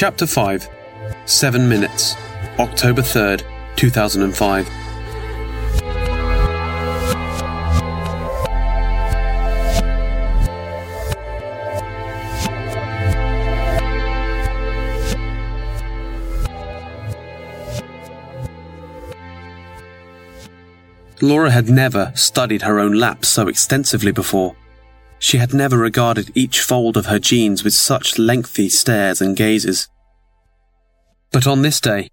Chapter 5 Seven Minutes, October 3rd, 2005. Laura had never studied her own lap so extensively before. She had never regarded each fold of her jeans with such lengthy stares and gazes. But on this day,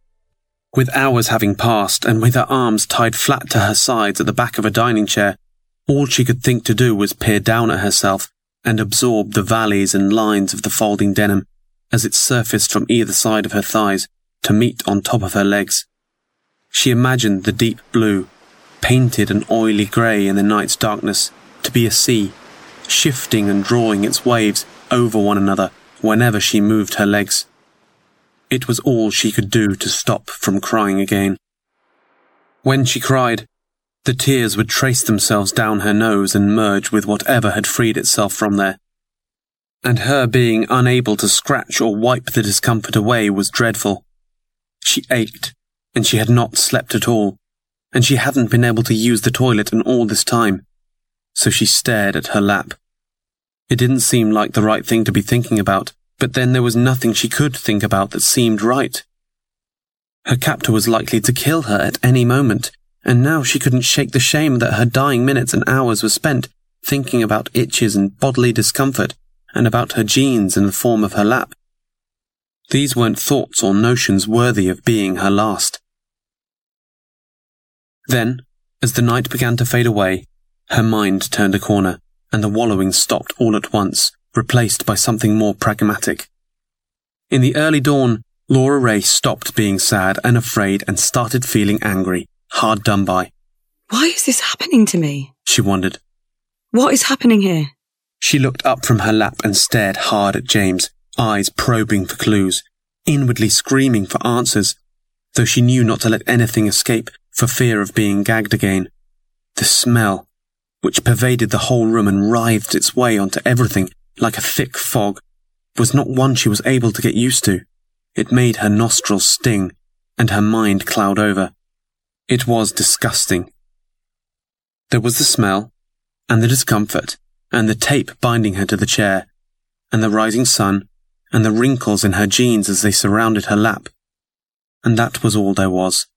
with hours having passed and with her arms tied flat to her sides at the back of a dining chair, all she could think to do was peer down at herself and absorb the valleys and lines of the folding denim as it surfaced from either side of her thighs to meet on top of her legs. She imagined the deep blue, painted an oily grey in the night's darkness, to be a sea shifting and drawing its waves over one another whenever she moved her legs. It was all she could do to stop from crying again. When she cried, the tears would trace themselves down her nose and merge with whatever had freed itself from there. And her being unable to scratch or wipe the discomfort away was dreadful. She ached, and she had not slept at all, and she hadn't been able to use the toilet in all this time so she stared at her lap. It didn't seem like the right thing to be thinking about, but then there was nothing she could think about that seemed right. Her captor was likely to kill her at any moment, and now she couldn't shake the shame that her dying minutes and hours were spent thinking about itches and bodily discomfort, and about her jeans in the form of her lap. These weren't thoughts or notions worthy of being her last. Then, as the night began to fade away, her mind turned a corner, and the wallowing stopped all at once, replaced by something more pragmatic. In the early dawn, Laura Ray stopped being sad and afraid and started feeling angry, hard done by. Why is this happening to me? She wondered. What is happening here? She looked up from her lap and stared hard at James, eyes probing for clues, inwardly screaming for answers, though she knew not to let anything escape for fear of being gagged again. The smell, which pervaded the whole room and writhed its way onto everything like a thick fog, was not one she was able to get used to. It made her nostrils sting and her mind cloud over. It was disgusting. There was the smell, and the discomfort, and the tape binding her to the chair, and the rising sun, and the wrinkles in her jeans as they surrounded her lap. And that was all there was.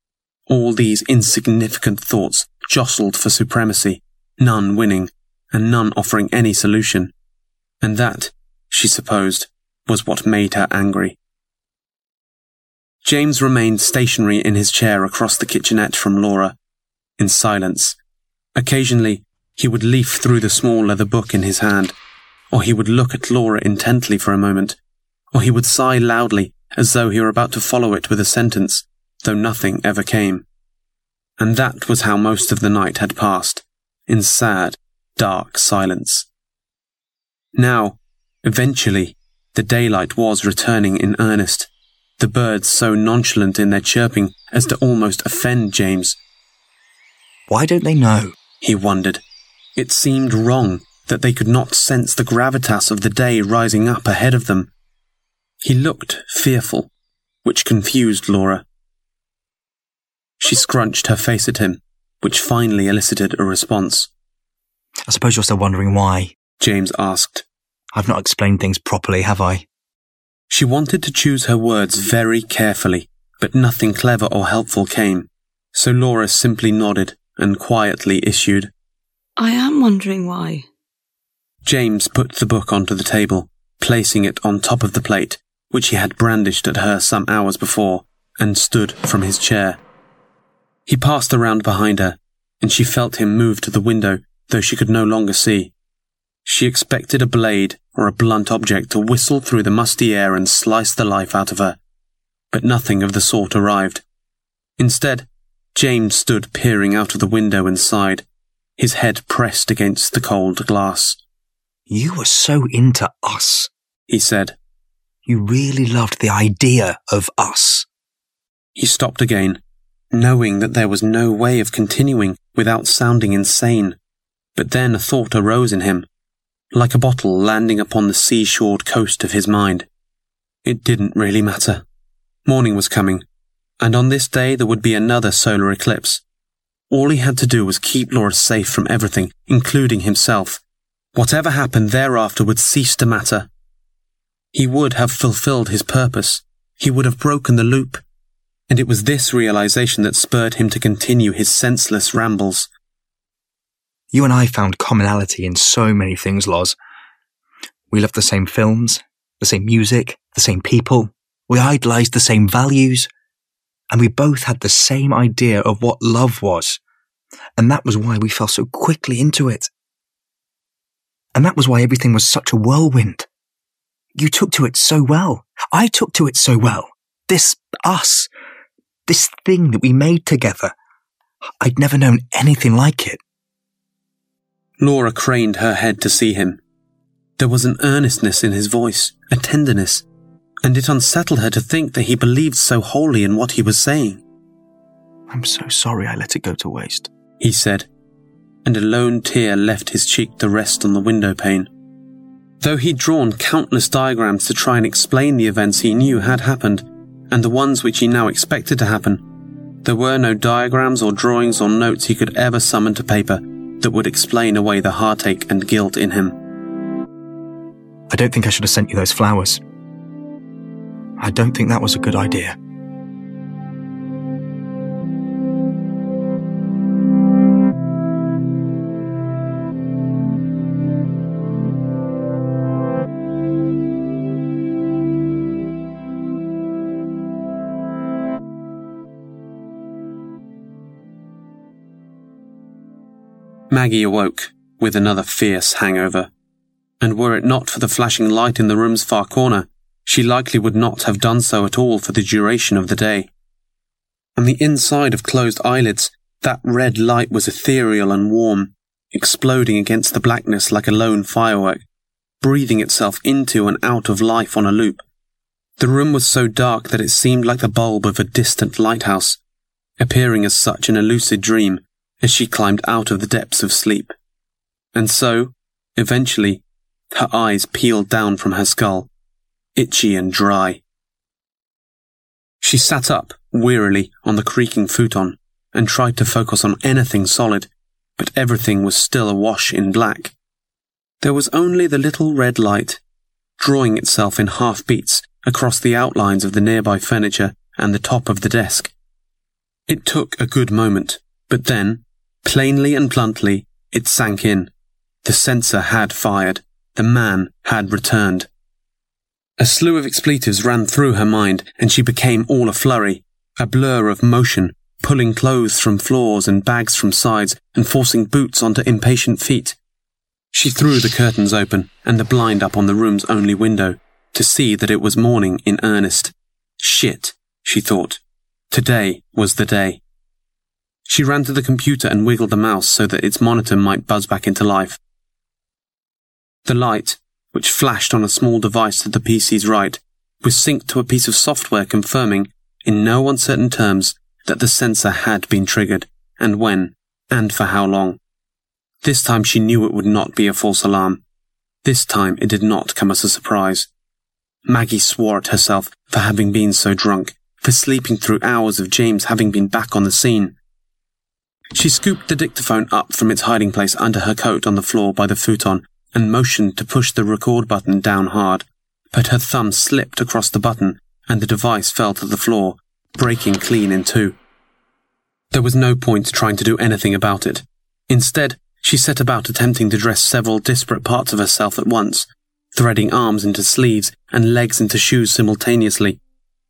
All these insignificant thoughts jostled for supremacy, none winning, and none offering any solution. And that, she supposed, was what made her angry. James remained stationary in his chair across the kitchenette from Laura, in silence. Occasionally, he would leaf through the small leather book in his hand, or he would look at Laura intently for a moment, or he would sigh loudly as though he were about to follow it with a sentence, though nothing ever came. And that was how most of the night had passed in sad, dark silence. Now, eventually, the daylight was returning in earnest, the birds so nonchalant in their chirping as to almost offend James. Why don't they know? He wondered. It seemed wrong that they could not sense the gravitas of the day rising up ahead of them. He looked fearful, which confused Laura. She scrunched her face at him, which finally elicited a response. I suppose you're still wondering why. James asked. I've not explained things properly, have I? She wanted to choose her words very carefully, but nothing clever or helpful came, so Laura simply nodded and quietly issued. I am wondering why. James put the book onto the table, placing it on top of the plate, which he had brandished at her some hours before, and stood from his chair. He passed around behind her, and she felt him move to the window, though she could no longer see. She expected a blade or a blunt object to whistle through the musty air and slice the life out of her. But nothing of the sort arrived. Instead, James stood peering out of the window and sighed, his head pressed against the cold glass. You were so into us, he said. You really loved the idea of us. He stopped again, knowing that there was no way of continuing without sounding insane. But then a thought arose in him like a bottle landing upon the seashored coast of his mind. It didn't really matter. Morning was coming, and on this day there would be another solar eclipse. All he had to do was keep Laura safe from everything, including himself. Whatever happened thereafter would cease to matter. He would have fulfilled his purpose. He would have broken the loop. And it was this realization that spurred him to continue his senseless rambles. You and I found commonality in so many things, Loz. We loved the same films, the same music, the same people. We idolized the same values. And we both had the same idea of what love was. And that was why we fell so quickly into it. And that was why everything was such a whirlwind. You took to it so well. I took to it so well. This us. This thing that we made together. I'd never known anything like it. Laura craned her head to see him. There was an earnestness in his voice, a tenderness, and it unsettled her to think that he believed so wholly in what he was saying. I'm so sorry I let it go to waste, he said, and a lone tear left his cheek to rest on the window pane. Though he'd drawn countless diagrams to try and explain the events he knew had happened, and the ones which he now expected to happen, there were no diagrams or drawings or notes he could ever summon to paper that would explain away the heartache and guilt in him. I don't think I should have sent you those flowers. I don't think that was a good idea. Maggie awoke with another fierce hangover, and were it not for the flashing light in the room's far corner, she likely would not have done so at all for the duration of the day. On the inside of closed eyelids, that red light was ethereal and warm, exploding against the blackness like a lone firework, breathing itself into and out of life on a loop. The room was so dark that it seemed like the bulb of a distant lighthouse, appearing as such in a lucid dream as she climbed out of the depths of sleep. And so, eventually, her eyes peeled down from her skull, itchy and dry. She sat up wearily on the creaking futon and tried to focus on anything solid, but everything was still awash in black. There was only the little red light, drawing itself in half beats across the outlines of the nearby furniture and the top of the desk. It took a good moment, but then, Plainly and bluntly, it sank in. The sensor had fired. The man had returned. A slew of expletives ran through her mind, and she became all a flurry, a blur of motion, pulling clothes from floors and bags from sides and forcing boots onto impatient feet. She threw the curtains open and the blind up on the room's only window to see that it was morning in earnest. Shit, she thought. Today was the day. She ran to the computer and wiggled the mouse so that its monitor might buzz back into life. The light, which flashed on a small device to the PC's right, was synced to a piece of software confirming, in no uncertain terms, that the sensor had been triggered, and when, and for how long. This time she knew it would not be a false alarm. This time it did not come as a surprise. Maggie swore at herself for having been so drunk, for sleeping through hours of James having been back on the scene. She scooped the dictaphone up from its hiding place under her coat on the floor by the futon and motioned to push the record button down hard, but her thumb slipped across the button and the device fell to the floor, breaking clean in two. There was no point trying to do anything about it. Instead, she set about attempting to dress several disparate parts of herself at once, threading arms into sleeves and legs into shoes simultaneously.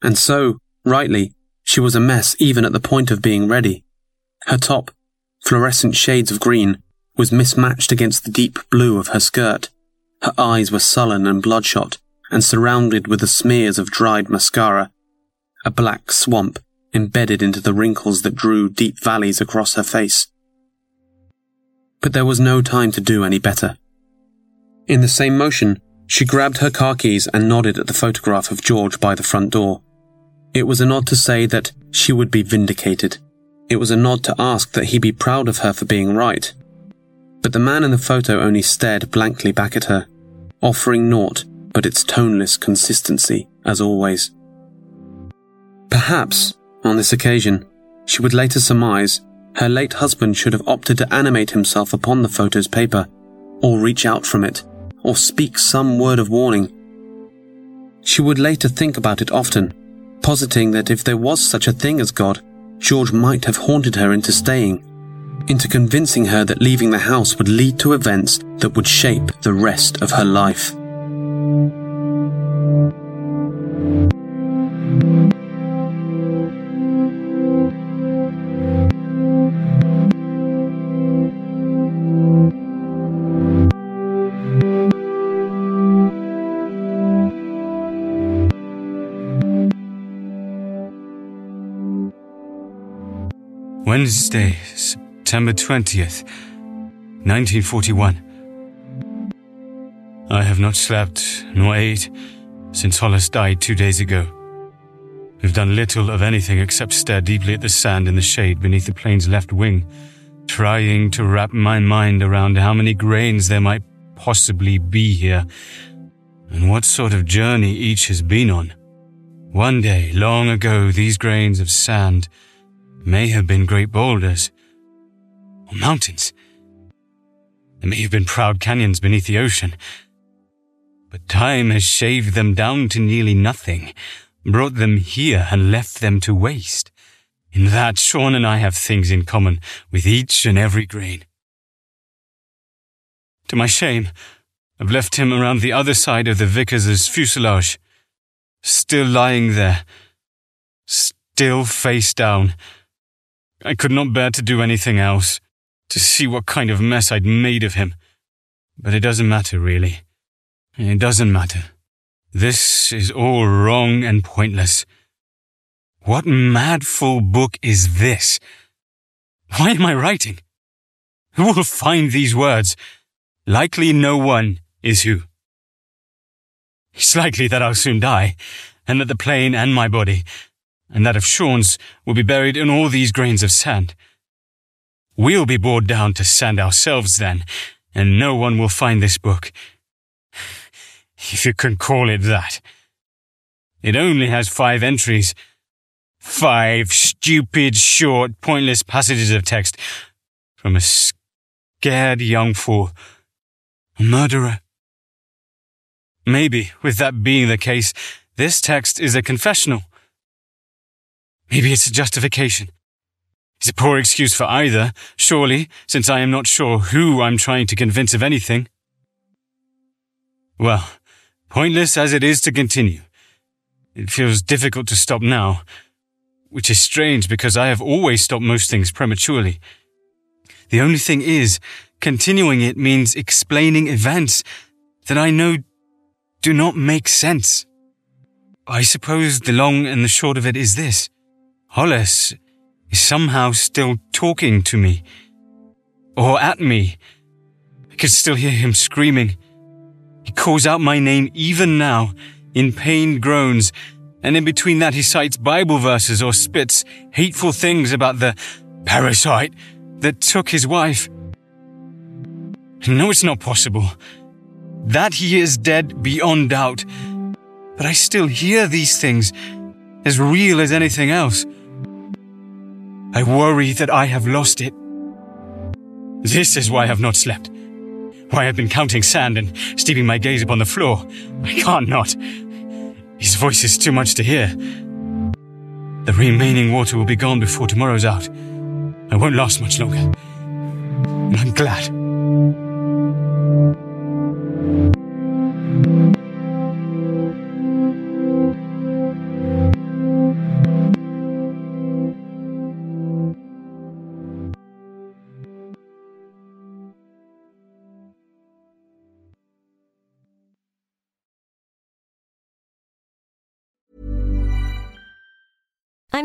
And so, rightly, she was a mess even at the point of being ready. Her top, fluorescent shades of green, was mismatched against the deep blue of her skirt. Her eyes were sullen and bloodshot, and surrounded with the smears of dried mascara. A black swamp embedded into the wrinkles that drew deep valleys across her face. But there was no time to do any better. In the same motion, she grabbed her car keys and nodded at the photograph of George by the front door. It was a nod to say that she would be vindicated. It was a nod to ask that he be proud of her for being right. But the man in the photo only stared blankly back at her, offering naught but its toneless consistency, as always. Perhaps, on this occasion, she would later surmise her late husband should have opted to animate himself upon the photo's paper, or reach out from it, or speak some word of warning. She would later think about it often, positing that if there was such a thing as God, George might have haunted her into staying, into convincing her that leaving the house would lead to events that would shape the rest of her life. Wednesday, September 20th, 1941. I have not slept nor ate since Hollis died two days ago. We've done little of anything except stare deeply at the sand in the shade beneath the plane's left wing, trying to wrap my mind around how many grains there might possibly be here, and what sort of journey each has been on. One day, long ago, these grains of sand may have been great boulders or mountains. There may have been proud canyons beneath the ocean. But time has shaved them down to nearly nothing, brought them here and left them to waste. In that, Sean and I have things in common with each and every grain. To my shame, I've left him around the other side of the Vickers's fuselage, still lying there, still face down, I could not bear to do anything else, to see what kind of mess I'd made of him. But it doesn't matter, really. It doesn't matter. This is all wrong and pointless. What mad fool book is this? Why am I writing? Who will find these words? Likely no one is who. It's likely that I'll soon die, and that the plane and my body and that of Sean's will be buried in all these grains of sand. We'll be bored down to sand ourselves then, and no one will find this book. If you can call it that. It only has five entries. Five stupid, short, pointless passages of text from a scared young fool. A murderer. Maybe, with that being the case, this text is a confessional. Maybe it's a justification. It's a poor excuse for either, surely, since I am not sure who I'm trying to convince of anything. Well, pointless as it is to continue. It feels difficult to stop now, which is strange because I have always stopped most things prematurely. The only thing is, continuing it means explaining events that I know do not make sense. I suppose the long and the short of it is this. Hollis is somehow still talking to me. Or at me. I can still hear him screaming. He calls out my name even now, in pained groans, and in between that he cites Bible verses or spits hateful things about the parasite that took his wife. No, it's not possible. That he is dead beyond doubt. But I still hear these things, as real as anything else. I worry that I have lost it. This is why I have not slept. Why I've been counting sand and steeping my gaze upon the floor. I can't not. His voice is too much to hear. The remaining water will be gone before tomorrow's out. I won't last much longer. And I'm glad.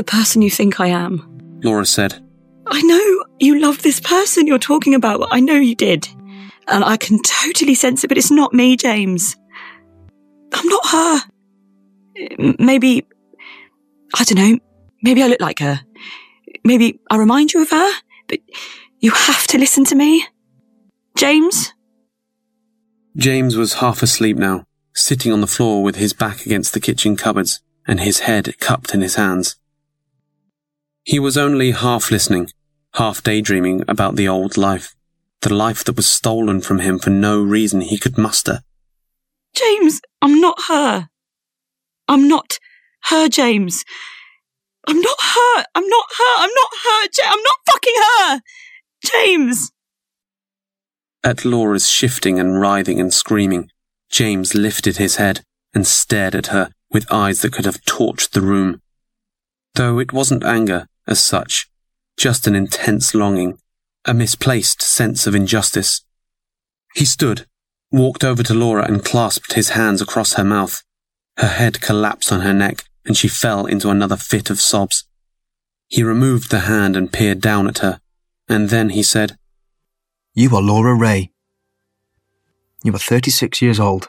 The person you think I am. Laura said. I know you love this person you're talking about. I know you did. And I can totally sense it, but it's not me, James. I'm not her. Maybe, I don't know, maybe I look like her. Maybe I remind you of her, but you have to listen to me. James? James was half asleep now, sitting on the floor with his back against the kitchen cupboards and his head cupped in his hands. He was only half listening, half daydreaming about the old life, the life that was stolen from him for no reason he could muster. James, I'm not her. I'm not her, James. I'm not her. I'm not her. I'm not her. Ja- I'm not fucking her. James. At Laura's shifting and writhing and screaming, James lifted his head and stared at her with eyes that could have torched the room. Though it wasn't anger as such, just an intense longing, a misplaced sense of injustice. He stood, walked over to Laura and clasped his hands across her mouth. Her head collapsed on her neck and she fell into another fit of sobs. He removed the hand and peered down at her, and then he said, You are Laura Ray. You are 36 years old.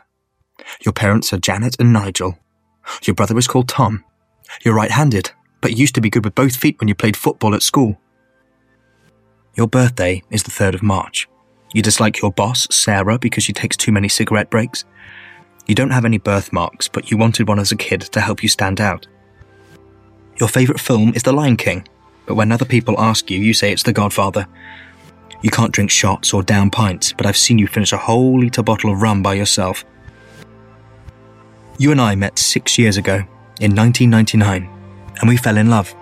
Your parents are Janet and Nigel. Your brother is called Tom. You're right handed, but used to be good with both feet when you played football at school. Your birthday is the 3rd of March. You dislike your boss, Sarah, because she takes too many cigarette breaks. You don't have any birthmarks, but you wanted one as a kid to help you stand out. Your favourite film is The Lion King, but when other people ask you, you say it's The Godfather. You can't drink shots or down pints, but I've seen you finish a whole litre bottle of rum by yourself. You and I met six years ago, in 1999, and we fell in love.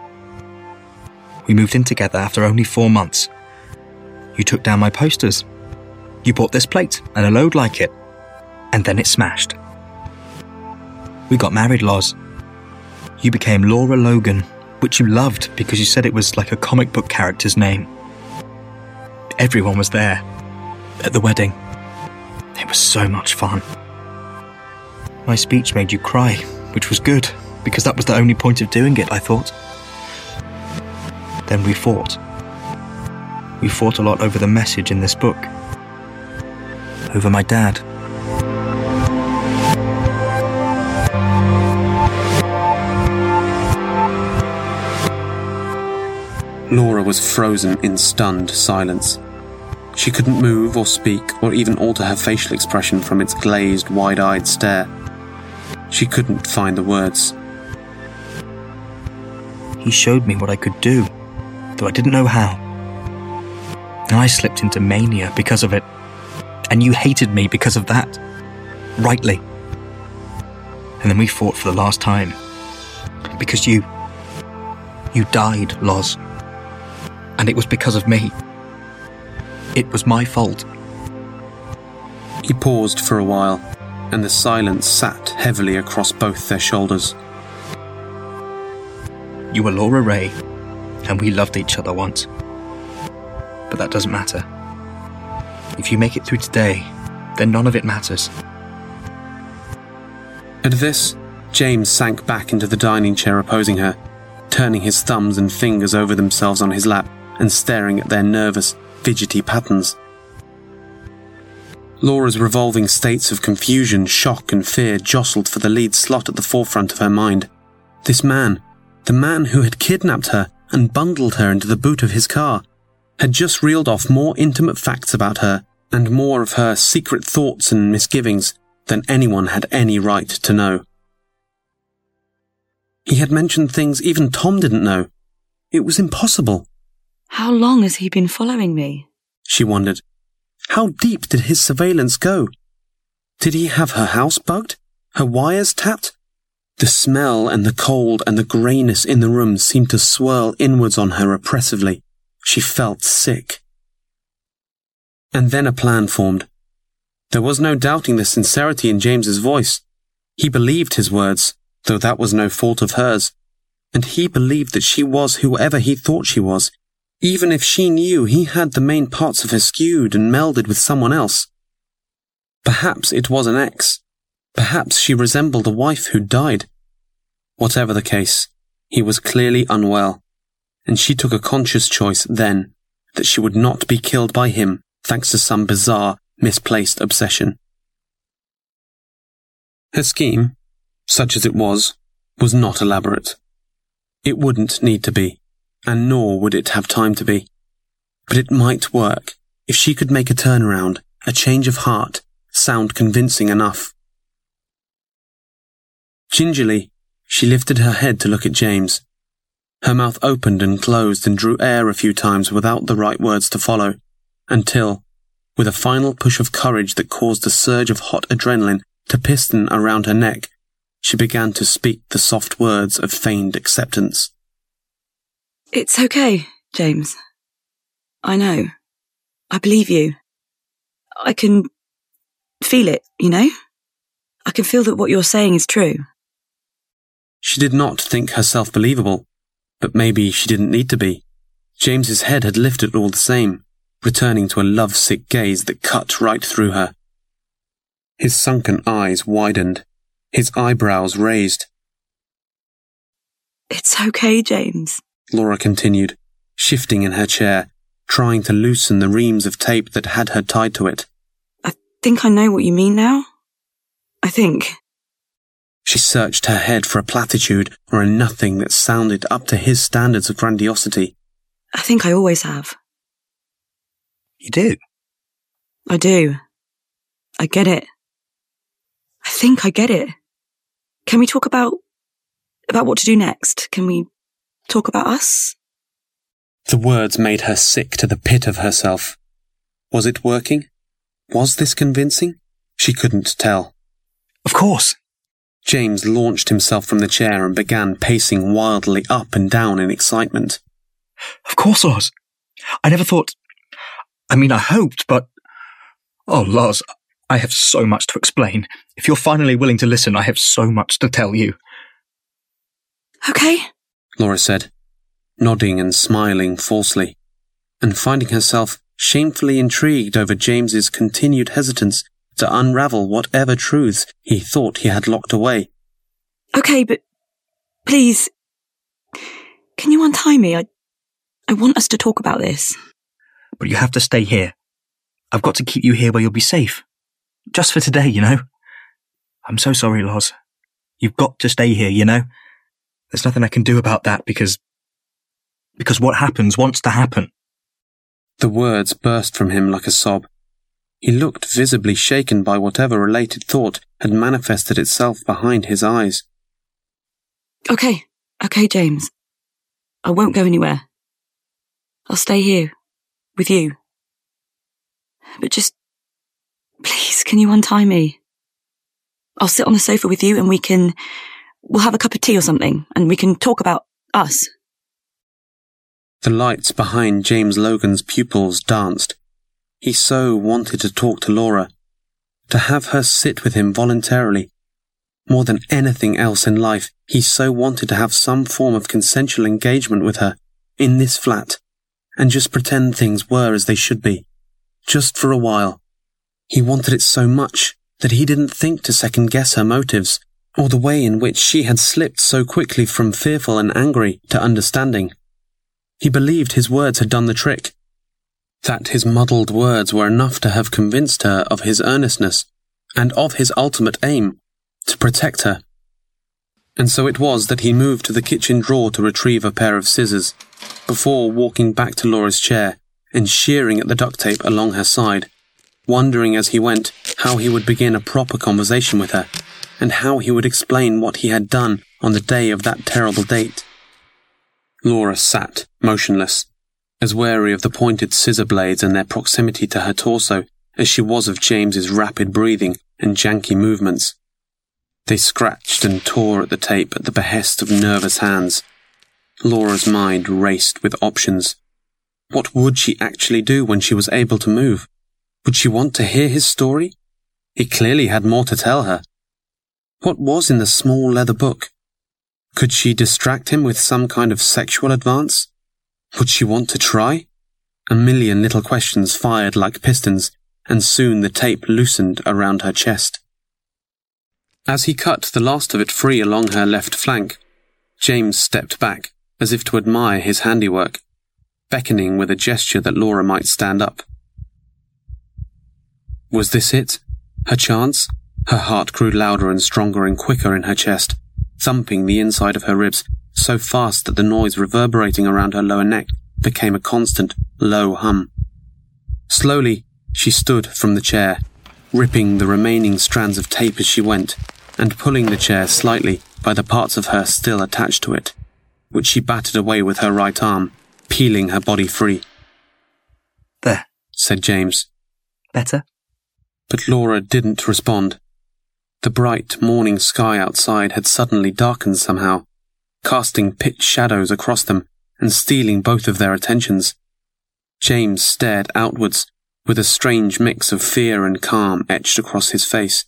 We moved in together after only four months. You took down my posters. You bought this plate and a load like it, and then it smashed. We got married, Loz. You became Laura Logan, which you loved because you said it was like a comic book character's name. Everyone was there at the wedding. It was so much fun. My speech made you cry, which was good, because that was the only point of doing it, I thought. Then we fought. We fought a lot over the message in this book. Over my dad. Laura was frozen in stunned silence. She couldn't move or speak or even alter her facial expression from its glazed, wide eyed stare. She couldn't find the words. He showed me what I could do, though I didn't know how. And I slipped into mania because of it. And you hated me because of that. Rightly. And then we fought for the last time. Because you. You died, Loz. And it was because of me. It was my fault. He paused for a while, and the silence sat heavily across both their shoulders. You were Laura Ray, and we loved each other once. But that doesn't matter. If you make it through today, then none of it matters. At this, James sank back into the dining chair opposing her, turning his thumbs and fingers over themselves on his lap and staring at their nervous, fidgety patterns. Laura's revolving states of confusion, shock, and fear jostled for the lead slot at the forefront of her mind. This man, the man who had kidnapped her and bundled her into the boot of his car, had just reeled off more intimate facts about her and more of her secret thoughts and misgivings than anyone had any right to know. He had mentioned things even Tom didn't know. It was impossible. How long has he been following me? She wondered. How deep did his surveillance go? Did he have her house bugged? Her wires tapped? The smell and the cold and the greyness in the room seemed to swirl inwards on her oppressively. She felt sick. And then a plan formed. There was no doubting the sincerity in James's voice. He believed his words, though that was no fault of hers. And he believed that she was whoever he thought she was, even if she knew he had the main parts of her skewed and melded with someone else. Perhaps it was an ex. Perhaps she resembled a wife who'd died. Whatever the case, he was clearly unwell, and she took a conscious choice then that she would not be killed by him thanks to some bizarre, misplaced obsession. Her scheme, such as it was, was not elaborate. It wouldn't need to be and nor would it have time to be. But it might work if she could make a turnaround, a change of heart, sound convincing enough. Gingerly, she lifted her head to look at James. Her mouth opened and closed and drew air a few times without the right words to follow, until, with a final push of courage that caused a surge of hot adrenaline to piston around her neck, she began to speak the soft words of feigned acceptance. It's okay, James. I know. I believe you. I can feel it, you know? I can feel that what you're saying is true. She did not think herself believable, but maybe she didn't need to be. James's head had lifted all the same, returning to a lovesick gaze that cut right through her. His sunken eyes widened, his eyebrows raised. It's okay, James. Laura continued, shifting in her chair, trying to loosen the reams of tape that had her tied to it. I think I know what you mean now. I think. She searched her head for a platitude or a nothing that sounded up to his standards of grandiosity. I think I always have. You do? I do. I get it. I think I get it. Can we talk about about what to do next? Can we talk about us? The words made her sick to the pit of herself. Was it working? Was this convincing? She couldn't tell. Of course. James launched himself from the chair and began pacing wildly up and down in excitement. Of course, Loz. I never thought. I mean, I hoped, but. Oh, Lars, I have so much to explain. If you're finally willing to listen, I have so much to tell you. Okay. Laura said, nodding and smiling falsely, and finding herself shamefully intrigued over James's continued hesitance to unravel whatever truths he thought he had locked away. Okay, but please, can you untie me? I, I want us to talk about this. But you have to stay here. I've got to keep you here where you'll be safe. Just for today, you know? I'm so sorry, Loz. You've got to stay here, you know? There's nothing I can do about that because. because what happens wants to happen. The words burst from him like a sob. He looked visibly shaken by whatever related thought had manifested itself behind his eyes. Okay, okay, James. I won't go anywhere. I'll stay here, with you. But just, please, can you untie me? I'll sit on the sofa with you and we can, we'll have a cup of tea or something and we can talk about us. The lights behind James Logan's pupils danced. He so wanted to talk to Laura, to have her sit with him voluntarily. More than anything else in life, he so wanted to have some form of consensual engagement with her, in this flat, and just pretend things were as they should be. Just for a while. He wanted it so much that he didn't think to second guess her motives, or the way in which she had slipped so quickly from fearful and angry to understanding. He believed his words had done the trick. That his muddled words were enough to have convinced her of his earnestness, and of his ultimate aim, to protect her. And so it was that he moved to the kitchen drawer to retrieve a pair of scissors, before walking back to Laura's chair and shearing at the duct tape along her side, wondering as he went how he would begin a proper conversation with her, and how he would explain what he had done on the day of that terrible date. Laura sat, motionless, as wary of the pointed scissor blades and their proximity to her torso as she was of James's rapid breathing and janky movements. They scratched and tore at the tape at the behest of nervous hands. Laura's mind raced with options. What would she actually do when she was able to move? Would she want to hear his story? He clearly had more to tell her. What was in the small leather book? Could she distract him with some kind of sexual advance? Would she want to try? A million little questions fired like pistons, and soon the tape loosened around her chest. As he cut the last of it free along her left flank, James stepped back, as if to admire his handiwork, beckoning with a gesture that Laura might stand up. Was this it? Her chance? Her heart grew louder and stronger and quicker in her chest thumping the inside of her ribs so fast that the noise reverberating around her lower neck became a constant, low hum. Slowly, she stood from the chair, ripping the remaining strands of tape as she went, and pulling the chair slightly by the parts of her still attached to it, which she battered away with her right arm, peeling her body free. There, said James. Better? But Laura didn't respond. The bright morning sky outside had suddenly darkened somehow, casting pitch shadows across them and stealing both of their attentions. James stared outwards, with a strange mix of fear and calm etched across his face,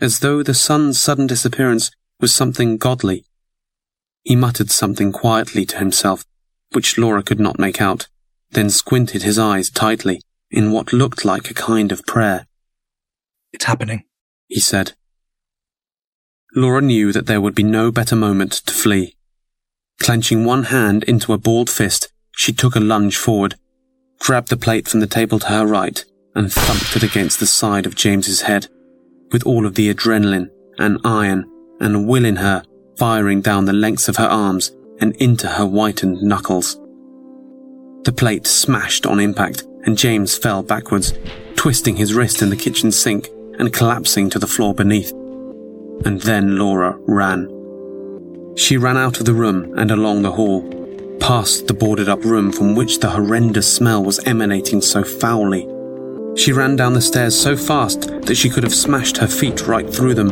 as though the sun's sudden disappearance was something godly. He muttered something quietly to himself, which Laura could not make out, then squinted his eyes tightly in what looked like a kind of prayer. It's happening, he said. Laura knew that there would be no better moment to flee. Clenching one hand into a balled fist, she took a lunge forward, grabbed the plate from the table to her right, and thumped it against the side of James's head, with all of the adrenaline and iron and will in her firing down the lengths of her arms and into her whitened knuckles. The plate smashed on impact, and James fell backwards, twisting his wrist in the kitchen sink and collapsing to the floor beneath and then Laura ran. She ran out of the room and along the hall, past the boarded up room from which the horrendous smell was emanating so foully. She ran down the stairs so fast that she could have smashed her feet right through them.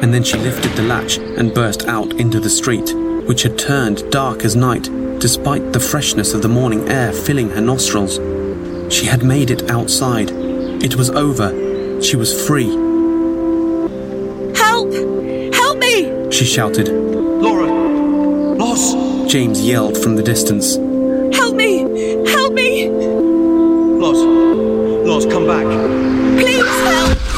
and then she lifted the latch and burst out into the street, which had turned dark as night, despite the freshness of the morning air filling her nostrils. She had made it outside. It was over. She was free. Help! Help me! She shouted. Laura! Loz! James yelled from the distance. Help me! Help me! Loz! Loz, come back! Please help!